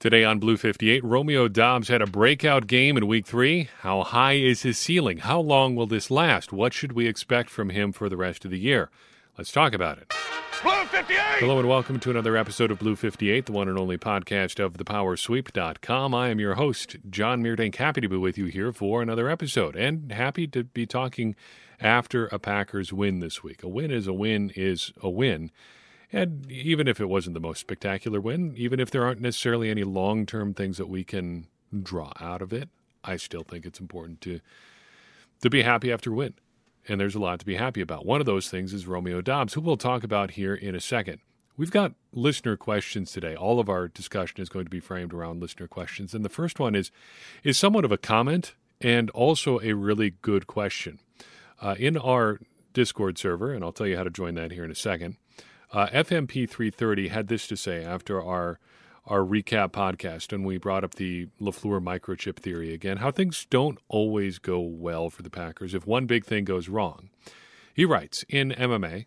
Today on Blue 58, Romeo Doubs had a breakout game in week three. How high is his ceiling? How long will this last? What should we expect from him for the rest of the year? Let's talk about it. Blue 58! Hello and welcome to another episode of Blue 58, the one and only podcast of thepowersweep.com. I am your host, John Meerdink. Happy to be with you here for another episode and happy to be talking after a Packers win this week. A win is a win is a win. And even if it wasn't the most spectacular win, even if there aren't necessarily any long term things that we can draw out of it, I still think it's important to to be happy after a win. And there's a lot to be happy about. One of those things is Romeo Doubs, who we'll talk about here in a second. We've got listener questions today. All of our discussion is going to be framed around listener questions. And the first one is is somewhat of a comment and also a really good question. Uh, in our Discord server, and I'll tell you how to join that here in a second, uh, FMP 330 had this to say after our our recap podcast, and we brought up the LaFleur microchip theory again, how things don't always go well for the Packers if one big thing goes wrong. He writes In MMA,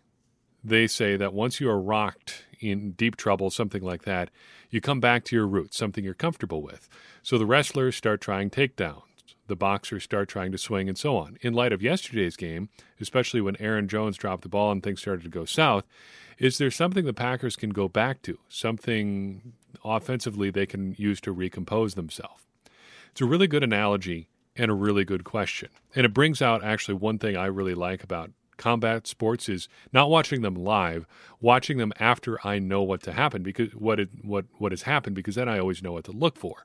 they say that once you are rocked in deep trouble, something like that, you come back to your roots, something you're comfortable with. So the wrestlers start trying takedowns. The boxers start trying to swing and so on. In light of yesterday's game, especially when Aaron Jones dropped the ball and things started to go south, is there something the Packers can go back to? Something offensively they can use to recompose themselves? It's a really good analogy and a really good question. And it brings out actually one thing I really like about combat sports is not watching them live, watching them after I know what to happen because what it, what what has happened because then I always know what to look for.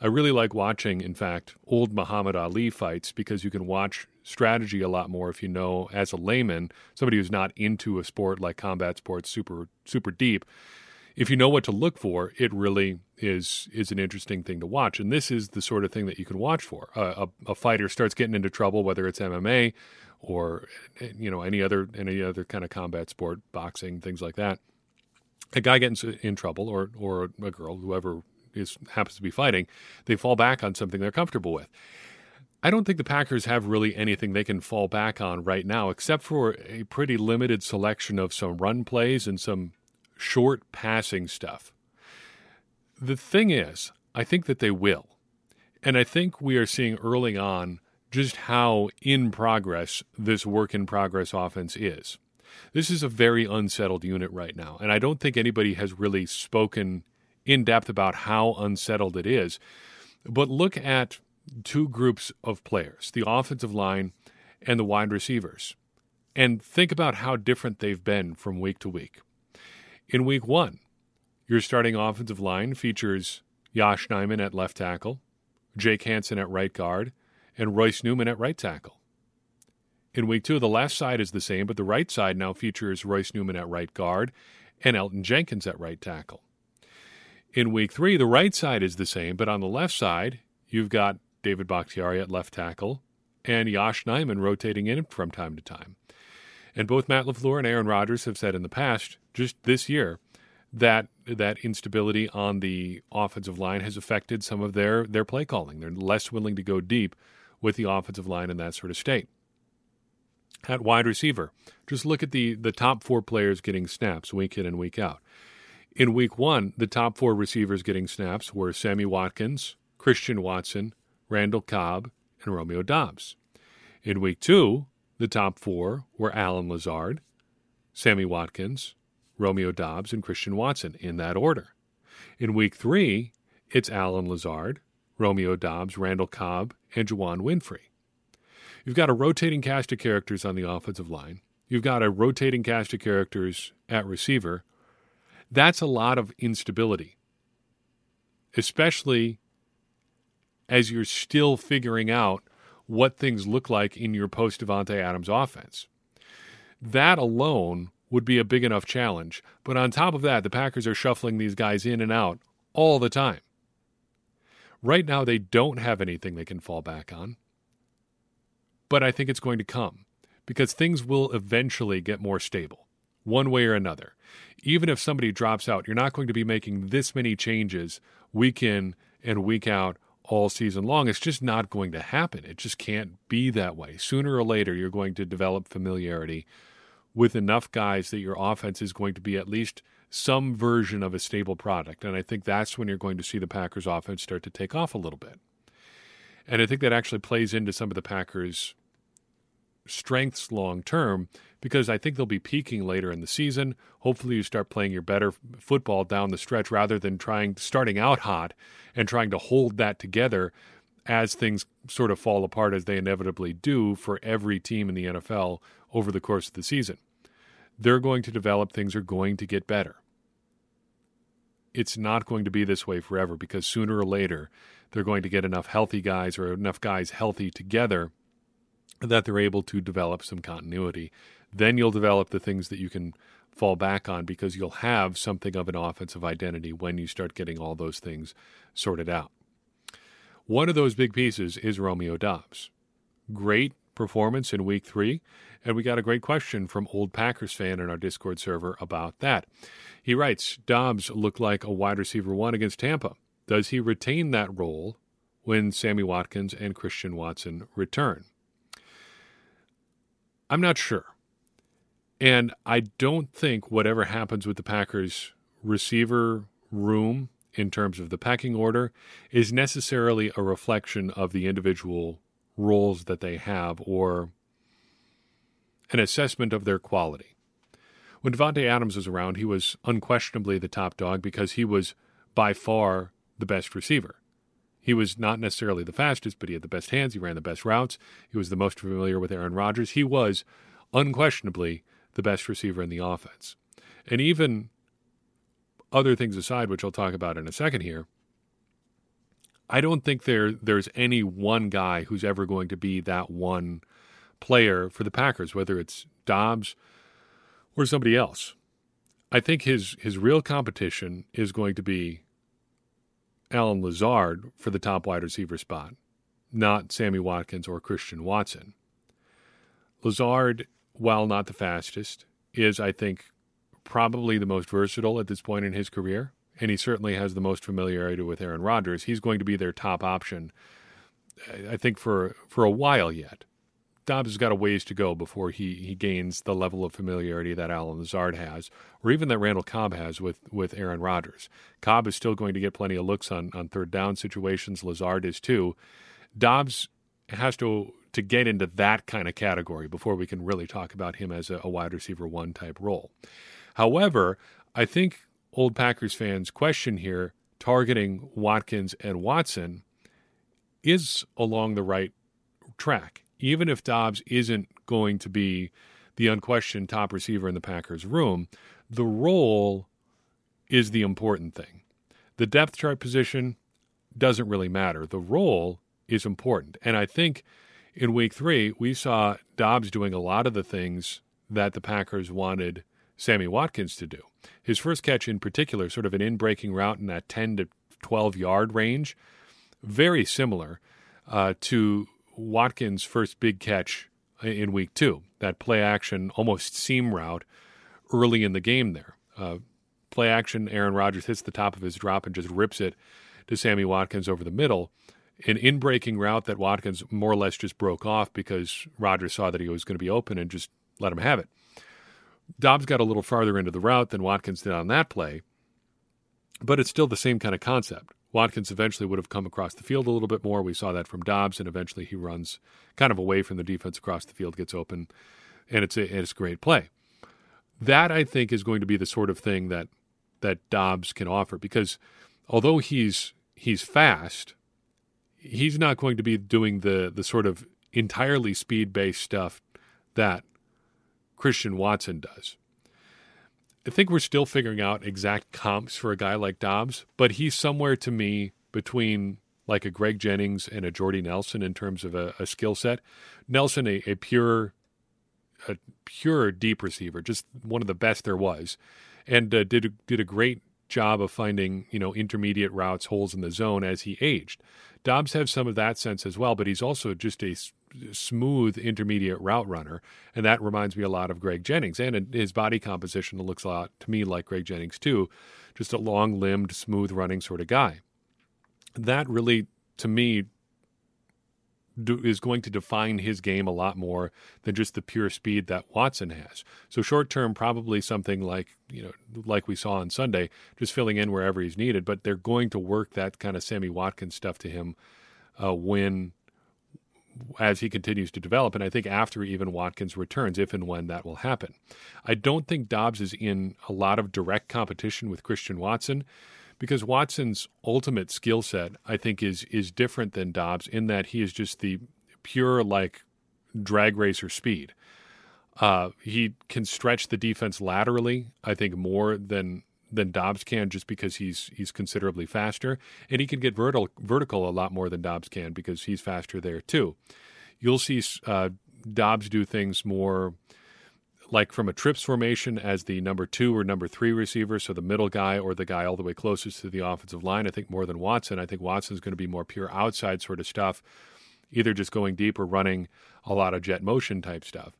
I really like watching, in fact, old Muhammad Ali fights because you can watch strategy a lot more if you know, as a layman, somebody who's not into a sport like combat sports super super deep. If you know what to look for, it really is is an interesting thing to watch. And this is the sort of thing that you can watch for. Uh, a, a fighter starts getting into trouble, whether it's MMA or you know any other any other kind of combat sport, boxing, things like that. A guy gets in trouble, or or a girl, whoever is happens to be fighting, they fall back on something they're comfortable with. I don't think the Packers have really anything they can fall back on right now, except for a pretty limited selection of some run plays and some short passing stuff. The thing is, I think that they will. And I think we are seeing early on just how in progress this work in progress offense is. This is a very unsettled unit right now. And I don't think anybody has really spoken in depth about how unsettled it is. But look at two groups of players the offensive line and the wide receivers and think about how different they've been from week to week. In week one, your starting offensive line features Josh Nijman at left tackle, Jake Hanson at right guard, and Royce Newman at right tackle. In week two, the left side is the same, but the right side now features Royce Newman at right guard and Elgton Jenkins at right tackle. In week three, the right side is the same, but on the left side, you've got David Bakhtiari at left tackle and Josh Nijman rotating in from time to time. And both Matt LaFleur and Aaron Rodgers have said in the past, just this year, that that instability on the offensive line has affected some of their their play calling. They're less willing to go deep with the offensive line in that sort of state. At wide receiver, just look at the the top four players getting snaps week in and week out. In week one, the top four receivers getting snaps were Sammy Watkins, Christian Watson, Randall Cobb, and Romeo Doubs. In week two, the top four were Allen Lazard, Sammy Watkins, Romeo Doubs, and Christian Watson in that order. In week three, it's Allen Lazard, Romeo Doubs, Randall Cobb, and Juwann Winfree. You've got a rotating cast of characters on the offensive line. You've got a rotating cast of characters at receiver. That's a lot of instability, especially as you're still figuring out what things look like in your post Davante Adams offense. That alone would be a big enough challenge. But on top of that, the Packers are shuffling these guys in and out all the time. Right now, they don't have anything they can fall back on. But I think it's going to come because things will eventually get more stable, one way or another. Even if somebody drops out, you're not going to be making this many changes week in and week out all season long. It's just not going to happen. It just can't be that way. Sooner or later, you're going to develop familiarity with enough guys that your offense is going to be at least some version of a stable product. And I think that's when you're going to see the Packers offense start to take off a little bit. And I think that actually plays into some of the Packers' strengths long term because I think they'll be peaking later in the season. Hopefully, you start playing your better football down the stretch rather than trying starting out hot and trying to hold that together as things sort of fall apart as they inevitably do for every team in the NFL over the course of the season. They're going to develop, things are going to get better. It's not going to be this way forever because sooner or later they're going to get enough healthy guys or enough guys healthy together that they're able to develop some continuity. Then you'll develop the things that you can fall back on because you'll have something of an offensive identity when you start getting all those things sorted out. One of those big pieces is Romeo Doubs. Great performance in week three, and we got a great question from Old Packers fan in our Discord server about that. He writes Doubs looked like a wide receiver one against Tampa. Does he retain that role when Sammy Watkins and Christian Watson return? I'm not sure. And I don't think whatever happens with the Packers receiver room in terms of the packing order is necessarily a reflection of the individual roles that they have or an assessment of their quality. When Davante Adams was around, he was unquestionably the top dog because he was by far the best receiver. He was not necessarily the fastest, but he had the best hands. He ran the best routes. He was the most familiar with Aaron Rodgers. He was unquestionably the best receiver in the offense. And even other things aside, which I'll talk about in a second here, I don't think there there's any one guy who's ever going to be that one player for the Packers, whether it's Doubs or somebody else. I think his his real competition is going to be Allen Lazard for the top wide receiver spot, not Sammy Watkins or Christian Watson. Lazard, while not the fastest, is I think probably the most versatile at this point in his career, and he certainly has the most familiarity with Aaron Rodgers. He's going to be their top option, I think, for for a while yet. Doubs has got a ways to go before he, he gains the level of familiarity that Allen Lazard has, or even that Randall Cobb has with, with Aaron Rodgers. Cobb is still going to get plenty of looks on, on third down situations. Lazard is too. Doubs has to to get into that kind of category before we can really talk about him as a, a wide receiver one type role. However, I think old Packers fans' question here, targeting Watkins and Watson, is along the right track. Even if Doubs isn't going to be the unquestioned top receiver in the Packers' room, the role is the important thing. The depth chart position doesn't really matter. The role is important. And I think in week three, we saw Doubs doing a lot of the things that the Packers wanted Sammy Watkins to do. His first catch, in particular, sort of an in breaking route in that 10 to 12 yard range, very similar uh, to Watkins' first big catch in week two. That play action, almost seam route early in the game there. Uh, play action, Aaron Rodgers hits the top of his drop and just rips it to Sammy Watkins over the middle. An in breaking route that Watkins more or less just broke off because Rodgers saw that he was going to be open and just let him have it. Doubs got a little farther into the route than Watkins did on that play, but it's still the same kind of concept. Watkins eventually would have come across the field a little bit more. We saw that from Doubs, and eventually he runs kind of away from the defense across the field, gets open, and it's a, it's a great play. That I think is going to be the sort of thing that that Doubs can offer because although he's he's fast, he's not going to be doing the the sort of entirely speed based stuff that Christian Watson does. I think we're still figuring out exact comps for a guy like Doubs, but he's somewhere to me between like a Greg Jennings and a Jordy Nelson in terms of a, a skill set. Nelson, a, a pure, a pure deep receiver, just one of the best there was, and uh, did did a great job of finding you know intermediate routes, holes in the zone as he aged. Doubs has some of that sense as well, but he's also just a smooth intermediate route runner, and that reminds me a lot of Greg Jennings. And his body composition looks a lot to me like Greg Jennings too, just a long-limbed, smooth running sort of guy. That really, to me, do, is going to define his game a lot more than just the pure speed that Watson has. So short term, probably something like you know, like we saw on Sunday, just filling in wherever he's needed. But they're going to work that kind of Sammy Watkins stuff to him uh, when as he continues to develop, and I think after even Watkins returns, if and when that will happen. I don't think Doubs is in a lot of direct competition with Christian Watson because Watson's ultimate skill set, I think, is is different than Doubs in that he is just the pure like drag racer speed. Uh, he can stretch the defense laterally, I think, more than than Doubs can, just because he's he's considerably faster, and he can get vertical vertical a lot more than Doubs can because he's faster there too. You'll see uh, Doubs do things more like from a trips formation as the number two or number three receiver, so the middle guy or the guy all the way closest to the offensive line. I think more than Watson. I think Watson's going to be more pure outside sort of stuff, either just going deep or running a lot of jet motion type stuff.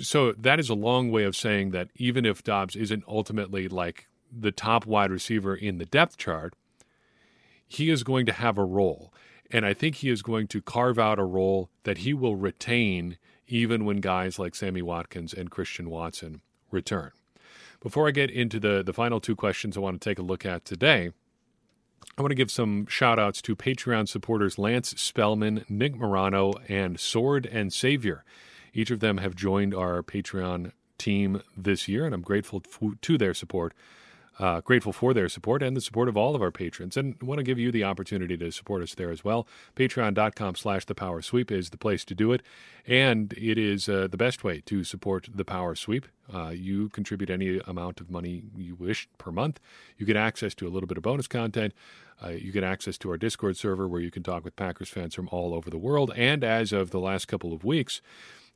So that is a long way of saying that even if Doubs isn't ultimately like the top wide receiver in the depth chart, he is going to have a role. And I think he is going to carve out a role that he will retain even when guys like Sammy Watkins and Christian Watson return. Before I get into the, the final two questions I want to take a look at today, I want to give some shout outs to Patreon supporters Lance Spellman, Nick Morano, and Sword and Savior. Each of them have joined our Patreon team this year, and I'm grateful to their support uh, grateful for their support and the support of all of our patrons, and want to give you the opportunity to support us there as well. Patreon.com slash The Power Sweep is the place to do it, and it is uh, the best way to support The Power Sweep. Uh, you contribute any amount of money you wish per month. You get access to a little bit of bonus content. Uh, you get access to our Discord server where you can talk with Packers fans from all over the world. And as of the last couple of weeks,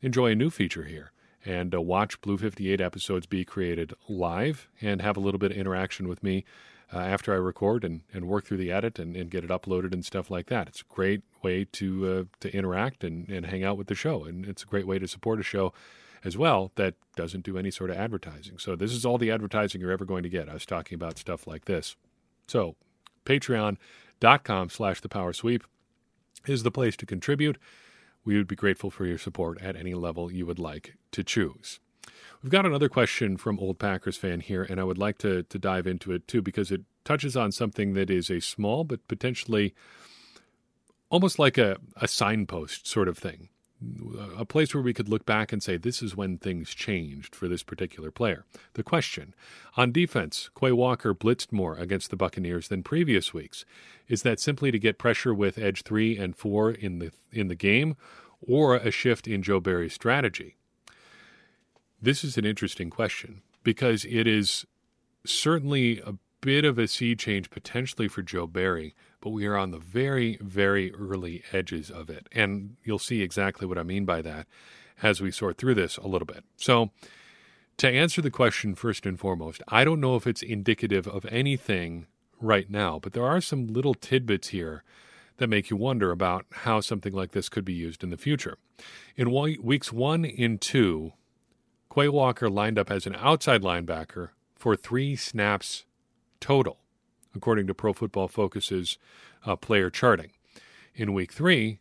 enjoy a new feature here and uh, watch Blue 58 episodes be created live and have a little bit of interaction with me uh, after I record and, and work through the edit and, and get it uploaded and stuff like that. It's a great way to uh, to interact and, and hang out with the show, and it's a great way to support a show as well that doesn't do any sort of advertising. So this is all the advertising you're ever going to get. I was talking about stuff like this. So patreon.com slash the power sweep is the place to contribute. We would be grateful for your support at any level you would like to choose. We've got another question from Old Packers fan here, and I would like to, to dive into it too because it touches on something that is a small but potentially almost like a, a signpost sort of thing a place where we could look back and say this is when things changed for this particular player. The question on defense, Quay Walker blitzed more against the Buccaneers than previous weeks. Is that simply to get pressure with edge 3 and 4 in the in the game or a shift in Joe Barry's strategy? This is an interesting question because it is certainly a bit of a sea change potentially for Joe Barry but we are on the very, very early edges of it. And you'll see exactly what I mean by that as we sort through this a little bit. So, to answer the question first and foremost, I don't know if it's indicative of anything right now, but there are some little tidbits here that make you wonder about how something like this could be used in the future. In weeks one and two, Quay Walker lined up as an outside linebacker for three snaps total according to Pro Football Focus's uh, player charting. In week three,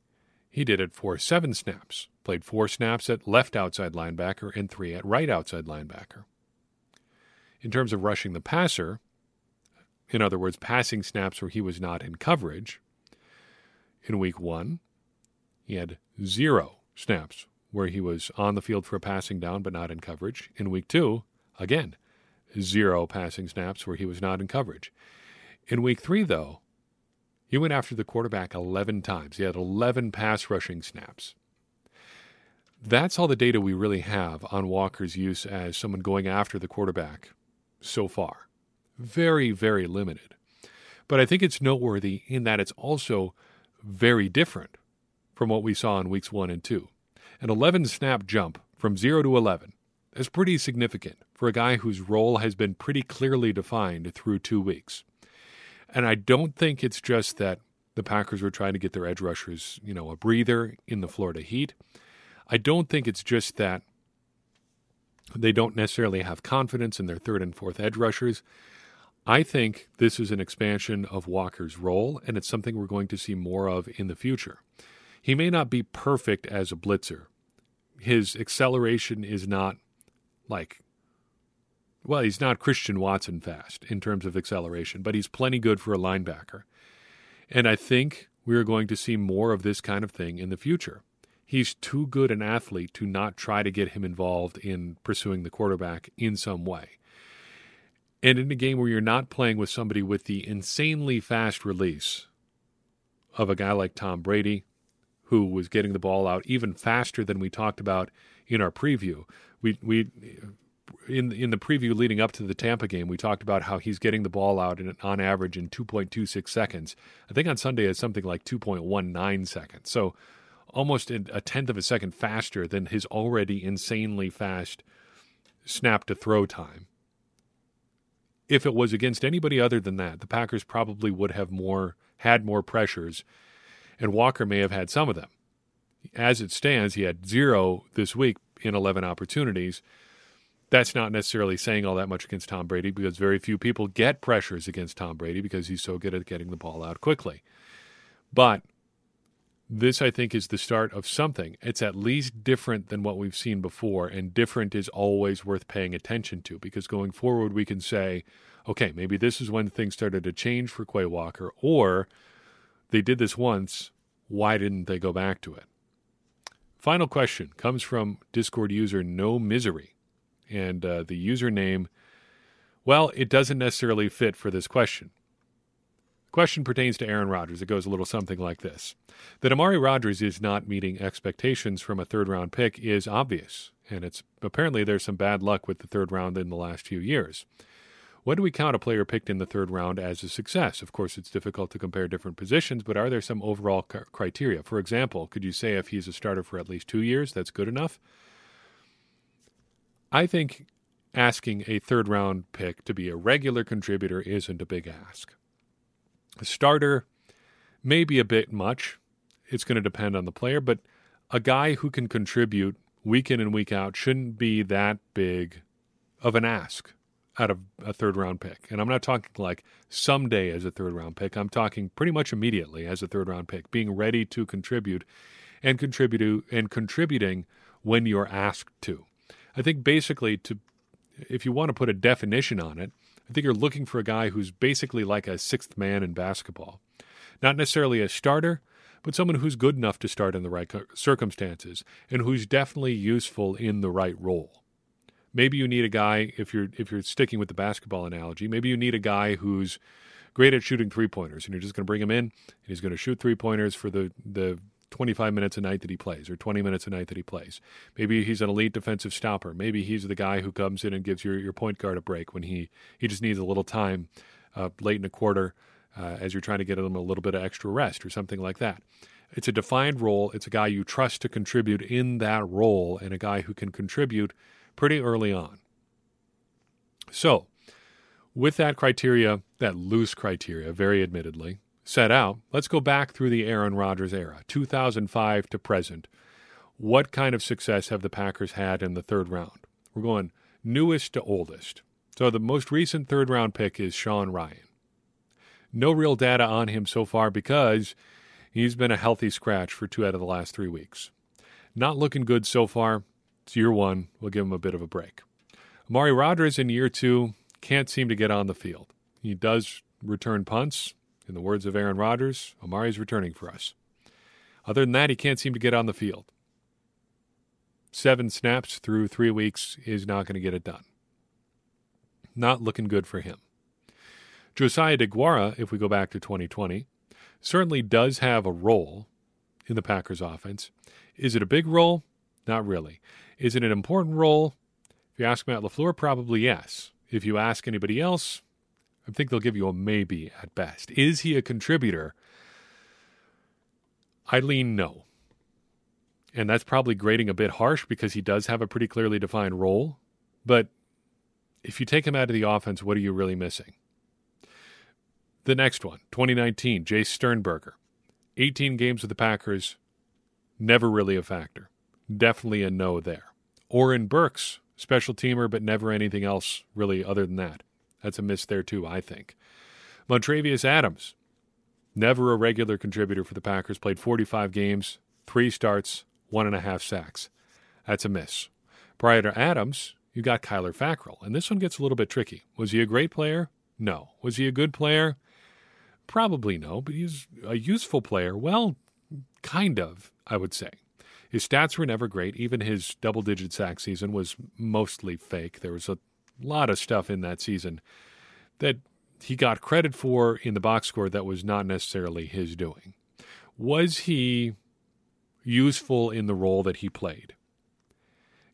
he did it for seven snaps, played four snaps at left outside linebacker and three at right outside linebacker. In terms of rushing the passer, in other words, passing snaps where he was not in coverage, in week one, he had zero snaps where he was on the field for a passing down but not in coverage. In week two, again, zero passing snaps where he was not in coverage. In week three, though, he went after the quarterback 11 times. He had 11 pass rushing snaps. That's all the data we really have on Walker's use as someone going after the quarterback so far. Very, very limited. But I think it's noteworthy in that it's also very different from what we saw in weeks one and two. An 11 snap jump from 0 to 11 is pretty significant for a guy whose role has been pretty clearly defined through two weeks. And I don't think it's just that the Packers were trying to get their edge rushers, you know, a breather in the Florida heat. I don't think it's just that they don't necessarily have confidence in their third and fourth edge rushers. I think this is an expansion of Walker's role, and it's something we're going to see more of in the future. He may not be perfect as a blitzer. His acceleration is not like, well, he's not Christian Watson fast in terms of acceleration, but he's plenty good for a linebacker. And I think we're going to see more of this kind of thing in the future. He's too good an athlete to not try to get him involved in pursuing the quarterback in some way. And in a game where you're not playing with somebody with the insanely fast release of a guy like Tom Brady, who was getting the ball out even faster than we talked about in our preview. We we in in the preview leading up to the Tampa game, we talked about how he's getting the ball out in, on average in 2.26 seconds. I think on Sunday it's something like 2.19 seconds. So almost a tenth of a second faster than his already insanely fast snap to throw time. If it was against anybody other than that, the Packers probably would have more had more pressures, and Walker may have had some of them. As it stands, he had zero this week in 11 opportunities that's not necessarily saying all that much against Tom Brady because very few people get pressures against Tom Brady because he's so good at getting the ball out quickly. But this, I think, is the start of something. It's at least different than what we've seen before, and different is always worth paying attention to because going forward, we can say, okay, maybe this is when things started to change for Quay Walker, or they did this once. Why didn't they go back to it? Final question comes from Discord user No Misery and uh, the username, well, it doesn't necessarily fit for this question. The question pertains to Aaron Rodgers. It goes a little something like this That Amari Rodgers is not meeting expectations from a third round pick is obvious, and it's apparently there's some bad luck with the third round in the last few years. When do we count a player picked in the third round as a success? Of course, it's difficult to compare different positions, but are there some overall criteria? For example, could you say if he's a starter for at least two years, that's good enough? I think asking a third round pick to be a regular contributor isn't a big ask. A starter may be a bit much. It's going to depend on the player, but a guy who can contribute week in and week out shouldn't be that big of an ask out of a third round pick. And I'm not talking like someday as a third round pick. I'm talking pretty much immediately as a third round pick, being ready to contribute and contribute and contributing when you're asked to. I think basically to if you want to put a definition on it, I think you're looking for a guy who's basically like a sixth man in basketball. Not necessarily a starter, but someone who's good enough to start in the right circumstances and who's definitely useful in the right role. Maybe you need a guy if you're if you're sticking with the basketball analogy, maybe you need a guy who's great at shooting three pointers and you're just going to bring him in and he's going to shoot three pointers for the the 25 minutes a night that he plays or 20 minutes a night that he plays. Maybe he's an elite defensive stopper. Maybe he's the guy who comes in and gives your, your point guard a break when he, he just needs a little time uh, late in a quarter uh, as you're trying to get him a little bit of extra rest or something like that. It's a defined role. It's a guy you trust to contribute in that role and a guy who can contribute pretty early on. So, with that criteria, that loose criteria, very admittedly, set out, let's go back through the Aaron Rodgers era, 2005 to present. What kind of success have the Packers had in the third round? We're going newest to oldest. So the most recent third round pick is Sean Rhyan. No real data on him so far because he's been a healthy scratch for two out of the last three weeks. Not looking good so far. It's year one. We'll give him a bit of a break. Amari Rodgers in year two can't seem to get on the field. He does return punts, in the words of Aaron Rodgers, Amari's returning for us. Other than that, he can't seem to get on the field. Seven snaps through three weeks is not going to get it done. Not looking good for him. Josiah DeGuara, if we go back to 2020, certainly does have a role in the Packers offense. Is it a big role? Not really. Is it an important role? If you ask Matt LaFleur, probably yes. If you ask anybody else, I think they'll give you a maybe at best. Is he a contributor? I lean no. And that's probably grading a bit harsh because he does have a pretty clearly defined role. But if you take him out of the offense, what are you really missing? The next one, 2019, Jace Sternberger. 18 games with the Packers, never really a factor. Definitely a no there. Oren Burks, special teamer, but never anything else really other than that. That's a miss there, too, I think. Montravius Adams, never a regular contributor for the Packers, played 45 games, three starts, one and a half sacks. That's a miss. Prior to Adams, you got Kyler Fackrell, and this one gets a little bit tricky. Was he a great player? No. Was he a good player? Probably no, but he's a useful player. Well, kind of, I would say. His stats were never great. Even his double digit sack season was mostly fake. There was a lot of stuff in that season that he got credit for in the box score that was not necessarily his doing. Was he useful in the role that he played?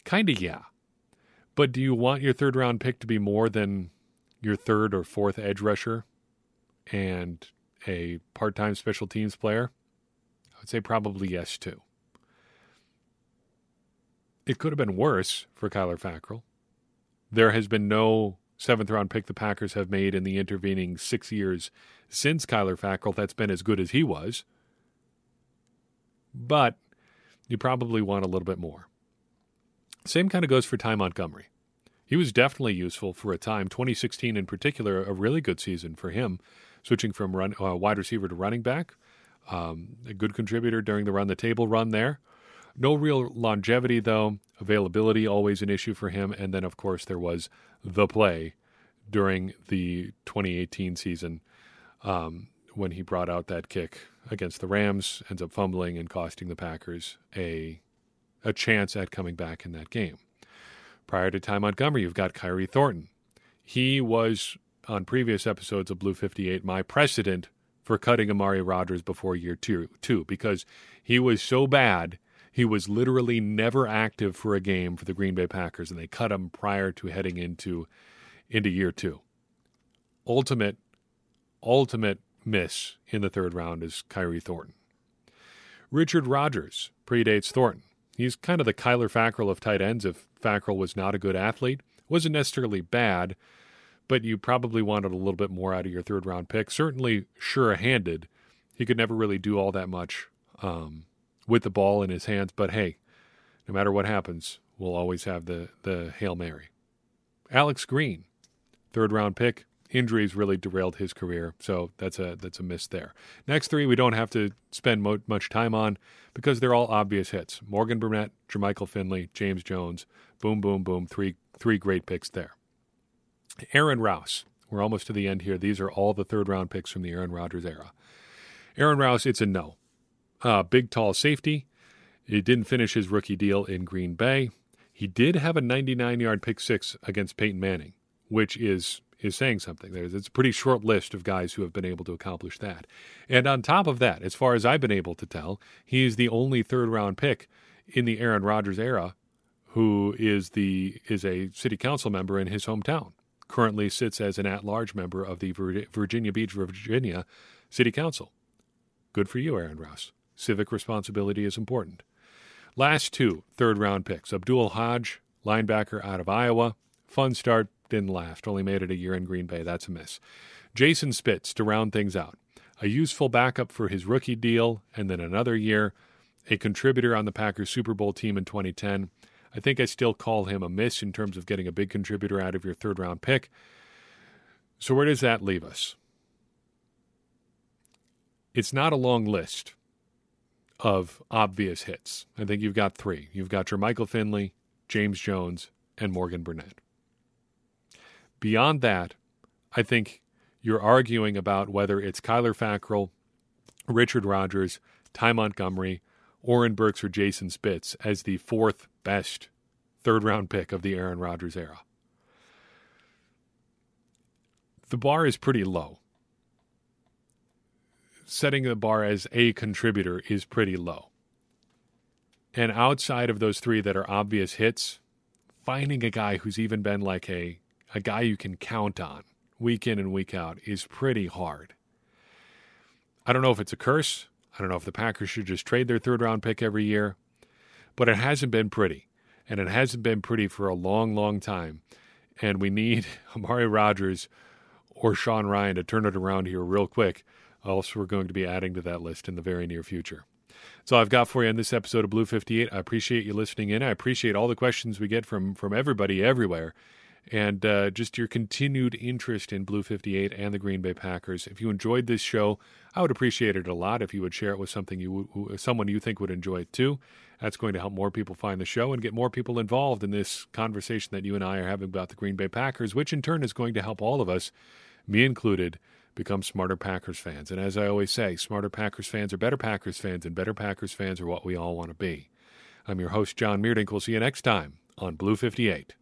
Kind of, yeah. But do you want your third round pick to be more than your third or fourth edge rusher and a part time special teams player? I would say probably yes, too. It could have been worse for Kyler Fackrell. There has been no seventh round pick the Packers have made in the intervening six years since Kyler Fackrell that's been as good as he was. But you probably want a little bit more. Same kind of goes for Ty Montgomery. He was definitely useful for a time. 2016, in particular, a really good season for him, switching from run, uh, wide receiver to running back. Um, a good contributor during the run the table run there. No real longevity, though. Availability always an issue for him. And then, of course, there was the play during the 2018 season um, when he brought out that kick against the Rams, ends up fumbling and costing the Packers a a chance at coming back in that game. Prior to Ty Montgomery, you've got Khyri Thornton. He was on previous episodes of Blue 58 my precedent for cutting Amari Rodgers before year two, two because he was so bad he was literally never active for a game for the Green Bay Packers, and they cut him prior to heading into into year two. Ultimate, ultimate miss in the third round is Khyri Thornton. Richard Rodgers predates Thornton. He's kind of the Kyler Fackrell of tight ends. If Fackrell was not a good athlete, wasn't necessarily bad, but you probably wanted a little bit more out of your third round pick. Certainly sure-handed. He could never really do all that much um, with the ball in his hands. But hey, no matter what happens, we'll always have the, the Hail Mary. Alex Green, third round pick. Injuries really derailed his career, so that's a that's a miss there. Next three we don't have to spend mo- much time on because they're all obvious hits. Morgan Burnett, Jermichael Finley, James Jones, boom, boom, boom. Three three great picks there. Aaron Rouse, we're almost to the end here. These are all the third round picks from the Aaron Rodgers era. Aaron Rouse, it's a no. Uh, big, tall safety. He didn't finish his rookie deal in Green Bay. He did have a 99 yard pick six against Peyton Manning, which is is saying something. There's it's a pretty short list of guys who have been able to accomplish that. And on top of that, as far as I've been able to tell, he is the only third round pick in the Aaron Rodgers era who is the is a city council member in his hometown. Currently sits as an at-large member of the Virginia Beach, Virginia City Council. Good for you, Aaron Rouse. Civic responsibility is important. Last two third round picks Abdul Hodge, linebacker out of Iowa. Fun start, didn't last. Only made it a year in Green Bay. That's a miss. Jason Spitz to round things out. A useful backup for his rookie deal, and then another year. A contributor on the Packers Super Bowl team in 2010. I think I still call him a miss in terms of getting a big contributor out of your third round pick. So, where does that leave us? It's not a long list of obvious hits. I think you've got three. You've got your Michael Finley, James Jones, and Morgan Burnett. Beyond that, I think you're arguing about whether it's Kyler Fackrell, Richard Rodgers, Ty Montgomery, Oren Burks, or Jason Spitz as the fourth best third round pick of the Aaron Rodgers era. The bar is pretty low setting the bar as a contributor is pretty low. And outside of those three that are obvious hits, finding a guy who's even been like a, a guy you can count on week in and week out is pretty hard. I don't know if it's a curse. I don't know if the Packers should just trade their third round pick every year, but it hasn't been pretty. And it hasn't been pretty for a long, long time. And we need Amari Rodgers or Sean Rhyan to turn it around here real quick else we're going to be adding to that list in the very near future. So I've got for you in this episode of Blue 58. I appreciate you listening in. I appreciate all the questions we get from from everybody everywhere. and uh, just your continued interest in Blue 58 and the Green Bay Packers. If you enjoyed this show, I would appreciate it a lot if you would share it with something you someone you think would enjoy it too. That's going to help more people find the show and get more people involved in this conversation that you and I are having about the Green Bay Packers, which in turn is going to help all of us, me included, become smarter Packers fans. And as I always say, smarter Packers fans are better Packers fans, and better Packers fans are what we all want to be. I'm your host, John Meerdink. We'll see you next time on Blue 58.